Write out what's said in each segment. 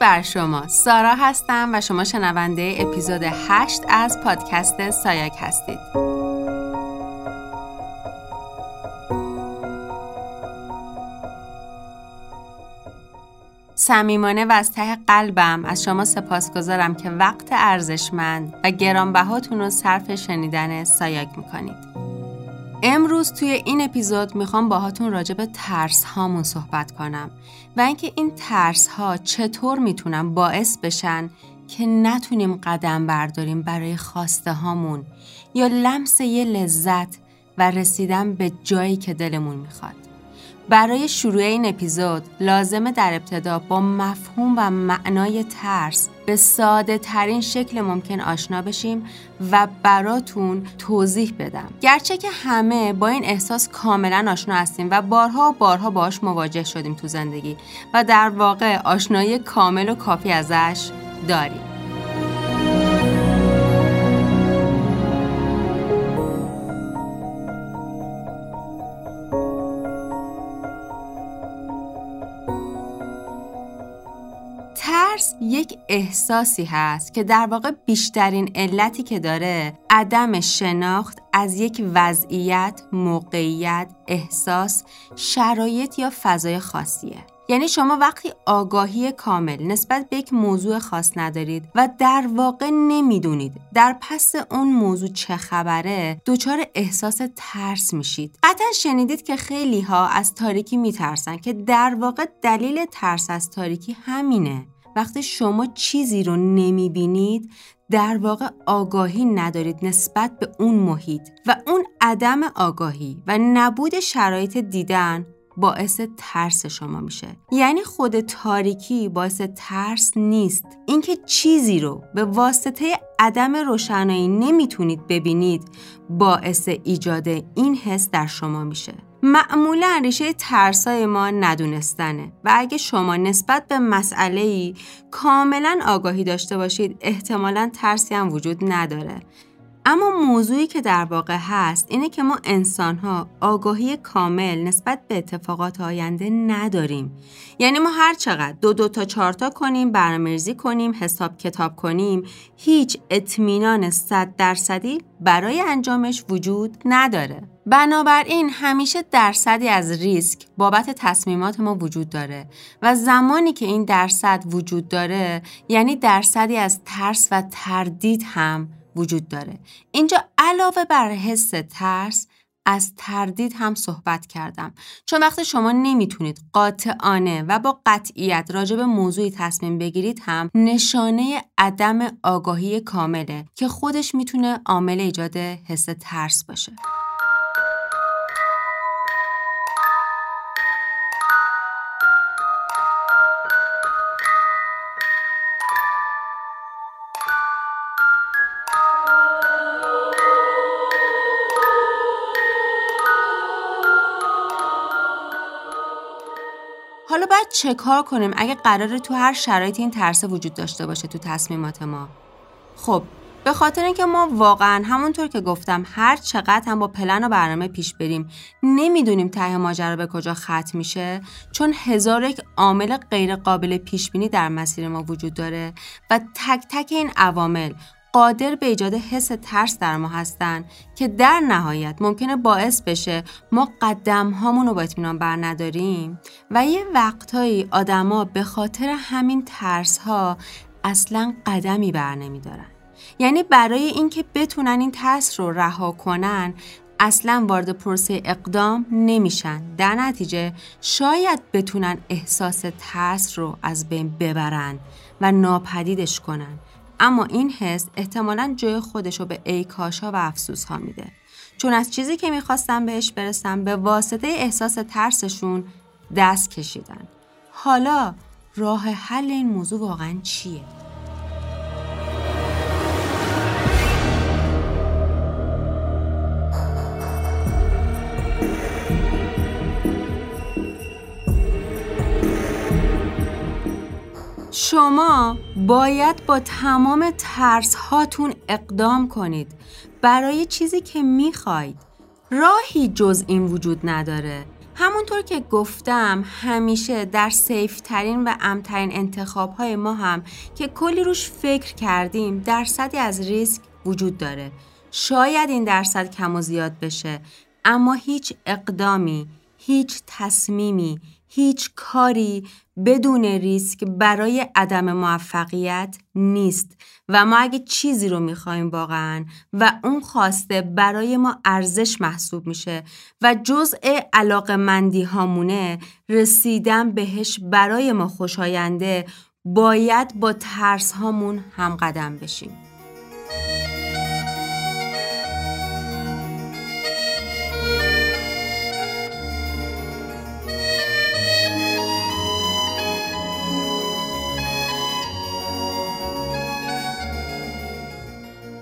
بر شما. سارا هستم و شما شنونده اپیزود 8 از پادکست سایک هستید. صمیمانه و از ته قلبم از شما سپاسگزارم که وقت ارزشمند و گرانبهاتون رو صرف شنیدن سایک می‌کنید. امروز توی این اپیزود می‌خوام باهاتون راجع به ترس هامون صحبت کنم و اینکه این ترس ها چطور می‌تونن باعث بشن که نتونیم قدم برداریم برای خواسته هامون یا لمس یه لذت و رسیدن به جایی که دلمون می‌خواد. برای شروع این اپیزود لازمه در ابتدا با مفهوم و معنای ترس به ساده ترین شکل ممکن آشنا بشیم و براتون توضیح بدم. گرچه که همه با این احساس کاملا آشنا هستیم و بارها و بارها باش مواجه شدیم تو زندگی و در واقع آشنایی کامل و کافی ازش داریم. احساسی هست که در واقع بیشترین علتی که داره عدم شناخت از یک وضعیت، موقعیت، احساس، شرایط یا فضای خاصیه. یعنی شما وقتی آگاهی کامل نسبت به یک موضوع خاص ندارید و در واقع نمی‌دونید در پس اون موضوع چه خبره دچار احساس ترس میشید قطعا شنیدید که خیلی ها از تاریکی میترسن که در واقع دلیل ترس از تاریکی همینه وقتی شما چیزی رو نمی‌بینید در واقع آگاهی ندارید نسبت به اون محیط و اون عدم آگاهی و نبود شرایط دیدن باعث ترس شما میشه. یعنی خود تاریکی باعث ترس نیست. اینکه چیزی رو به واسطه عدم روشنایی نمی‌تونید ببینید باعث ایجاد این حس در شما میشه. معمولا ریشه ترسای ما ندونستنه. و اگه شما نسبت به مسئله ای کاملا آگاهی داشته باشید احتمالا ترسی هم وجود نداره. اما موضوعی که در واقع هست اینه که ما انسان ها آگاهی کامل نسبت به اتفاقات آینده نداریم. یعنی ما هر چقدر دو دو تا چهار تا کنیم برنامه‌ریزی کنیم حساب کتاب کنیم هیچ اطمینان صد درصدی برای انجامش وجود نداره. بنابراین همیشه درصدی از ریسک بابت تصمیمات ما وجود داره و زمانی که این درصد وجود داره یعنی درصدی از ترس و تردید هم وجود داره. اینجا علاوه بر حس ترس از تردید هم صحبت کردم. چون وقتی شما نمی‌تونید قاطعانه و با قطعیت راجع به موضوعی تصمیم بگیرید هم نشانه عدم آگاهی کامله که خودش می‌تونه عامل ایجاد حس ترس باشه. حالا باید چه کار کنیم اگه قراره تو هر شرایطی این ترس وجود داشته باشه تو تصمیمات ما؟ خب به خاطر اینکه ما واقعا همونطور که گفتم هر چقدر هم با پلن و برنامه پیش بریم نمی‌دونیم ته ماجرا به کجا ختم میشه چون هزار یک عامل غیر قابل پیش بینی در مسیر ما وجود داره و تک تک این عوامل قادر به ایجاد حس ترس در ما هستن که در نهایت ممکنه باعث بشه ما قدم هامون رو با اطمینان بر نداریم. و یه وقتهایی آدما به خاطر همین ترس ها اصلا قدمی بر نمیدارن. یعنی برای اینکه بتونن این ترس رو رها کنن اصلا وارد پروسه اقدام نمیشن. در نتیجه شاید بتونن احساس ترس رو از بین ببرن و ناپدیدش کنن. اما این حس احتمالا جای خودش رو به ای کاشا و افسوس ها میده چون از چیزی که می‌خواستم بهش برسم به واسطه احساس ترسشون دست کشیدن حالا راه حل این موضوع واقعا چیه؟ شما باید با تمام ترس هاتون اقدام کنید. برای چیزی که می‌خواید. راهی جز این وجود نداره. همونطور که گفتم همیشه در سیف ترین و امترین انتخاب های ما هم که کلی روش فکر کردیم درصدی از ریسک وجود داره. شاید این درصد کم و زیاد بشه اما هیچ اقدامی هیچ تصمیمی هیچ کاری بدون ریسک برای عدم موفقیت نیست. و ما اگه چیزی رو می‌خوایم واقعا و اون خواسته برای ما ارزش محسوب میشه و جزء علاق مندی هامونه رسیدن بهش برای ما خوشاینده باید با ترس هامون هم قدم بشیم.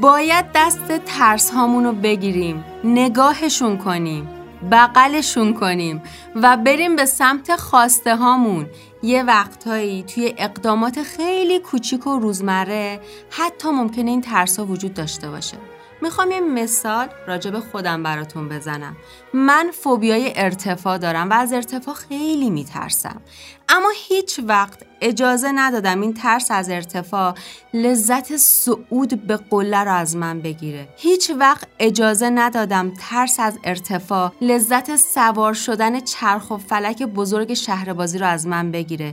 باید دست ترس هامونو بگیریم نگاهشون کنیم بغلشون کنیم و بریم به سمت خواسته هامون یه وقتهایی توی اقدامات خیلی کوچیک و روزمره حتی ممکنه این ترس ها وجود داشته باشه. می‌خوام یه مثال راجع به خودم براتون بزنم. من فوبیای ارتفاع دارم و از ارتفاع خیلی میترسم. اما هیچ وقت اجازه ندادم این ترس از ارتفاع لذت صعود به قله رو از من بگیره. هیچ وقت اجازه ندادم ترس از ارتفاع لذت سوار شدن چرخ و فلک بزرگ شهربازی رو از من بگیره.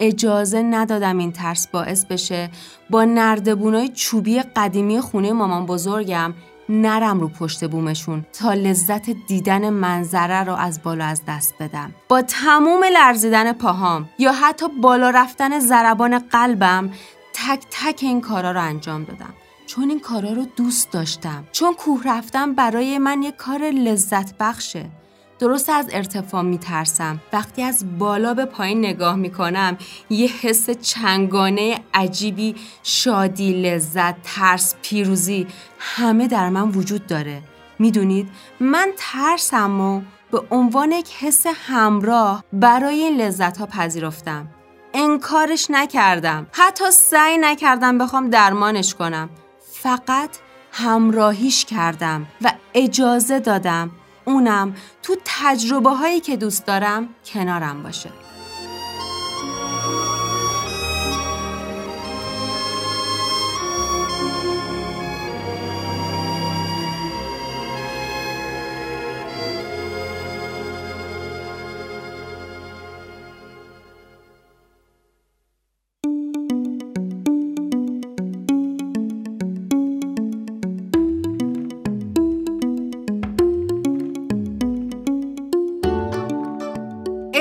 اجازه ندادم این ترس باعث بشه با نردبونای چوبی قدیمی خونه مامان بزرگم نرم رو پشت بومشون تا لذت دیدن منظره رو از بالا از دست بدم. با تموم لرزیدن پاهام یا حتی بالا رفتن ضربان قلبم تک تک این کارا رو انجام دادم. چون این کارا رو دوست داشتم. چون کوه رفتن برای من یک کار لذت بخشه. درست از ارتفاع میترسم. وقتی از بالا به پایین نگاه می‌کنم یه حس چنگانه عجیبی شادی لذت ترس پیروزی همه در من وجود داره. می‌دونید؟ من ترسم و به عنوان یک حس همراه برای این لذت ها پذیرفتم. انکارش نکردم. حتی سعی نکردم بخوام درمانش کنم. فقط همراهیش کردم و اجازه دادم اونم تو تجربه هایی که دوست دارم کنارم باشه.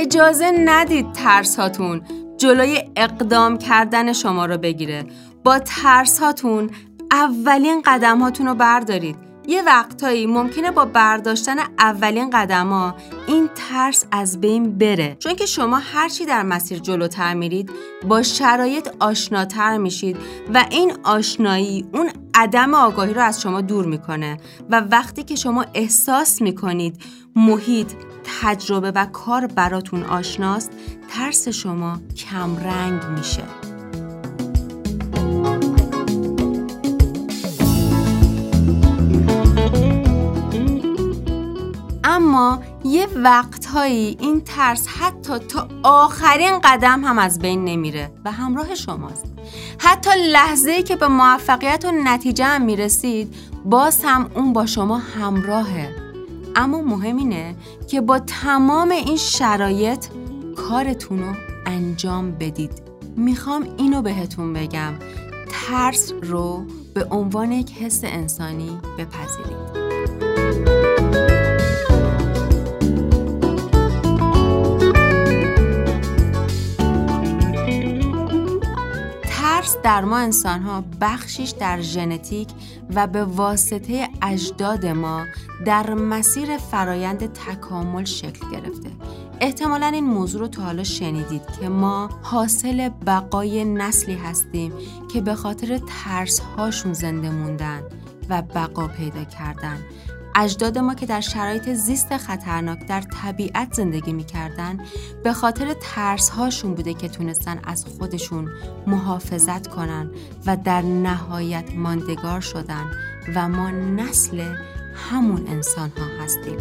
اجازه ندید ترس هاتون جلوی اقدام کردن شما رو بگیره. با ترس هاتون اولین قدم هاتون رو بردارید. یه وقتایی ممکنه با برداشتن اولین قدم ها این ترس از بین بره. چون که شما هرچی در مسیر جلوتر میرید با شرایط آشناتر میشید و این آشنایی اون عدم آگاهی رو از شما دور می‌کنه. و وقتی که شما احساس می‌کنید محیط تجربه و کار براتون آشناست ترس شما کم رنگ میشه. اما یه وقتهایی این ترس حتی تا آخرین قدم هم از بین نمیره و همراه شماست. حتی لحظه که به موفقیت و نتیجه هم می‌رسید باز هم اون با شما همراهه. اما مهم اینه که با تمام این شرایط کارتون رو انجام بدید. می‌خوام اینو بهتون بگم. ترس رو به عنوان یک حس انسانی بپذیرید. در ما انسان ها بخشیش در ژنتیک و به واسطه اجداد ما در مسیر فرایند تکامل شکل گرفته. احتمالا این موضوع رو تا حالا شنیدید که ما حاصل بقای نسلی هستیم که به خاطر ترس هاشون زنده موندن و بقا پیدا کردن. اجداد ما که در شرایط زیست خطرناک در طبیعت زندگی می‌کردن به خاطر ترس هاشون بوده که تونستن از خودشون محافظت کنن و در نهایت ماندگار شدن و ما نسل همون انسان ها هستیم.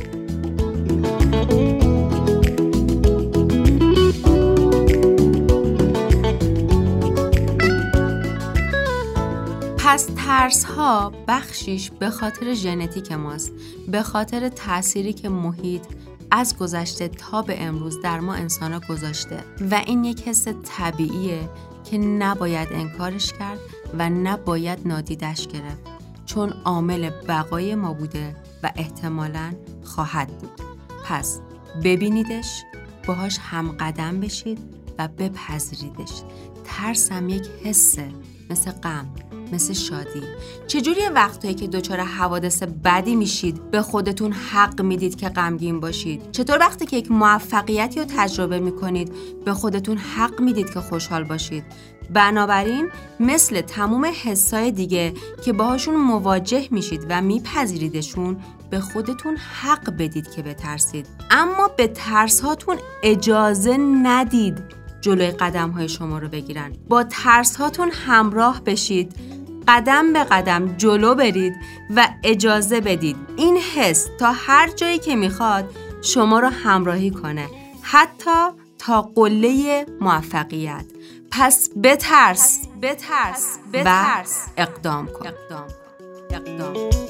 ترس ها بخشیش به خاطر ژنتیک ماست به خاطر تأثیری که محیط از گذشته تا به امروز در ما انسان ها گذاشته. و این یک حس طبیعیه که نباید انکارش کرد و نباید نادیدش گرفت چون عامل بقای ما بوده و احتمالا خواهد بود. پس ببینیدش باهاش هم قدم بشید و بپذیریدش. ترس هم یک حسه مثل غم. مثل شادی. چجوری وقتایی که دچار حوادث بدی میشید به خودتون حق می‌دید که غمگین باشید؟ چطور وقتی که یک موفقیتی رو تجربه می‌کنید به خودتون حق می‌دید که خوشحال باشید؟ بنابراین مثل تموم حسای دیگه که باهاشون مواجه میشید و میپذیریدشون به خودتون حق بدید که بترسید. اما به ترس هاتون اجازه ندید جلوی قدم های شما رو بگیرن. با ترس هاتون همراه بشید. قدم به قدم جلو برید و اجازه بدید این حس تا هر جایی که می‌خواد شما رو همراهی کنه حتی تا قله موفقیت. پس بترس بترس بترس و اقدام کن. اقدام اقدام.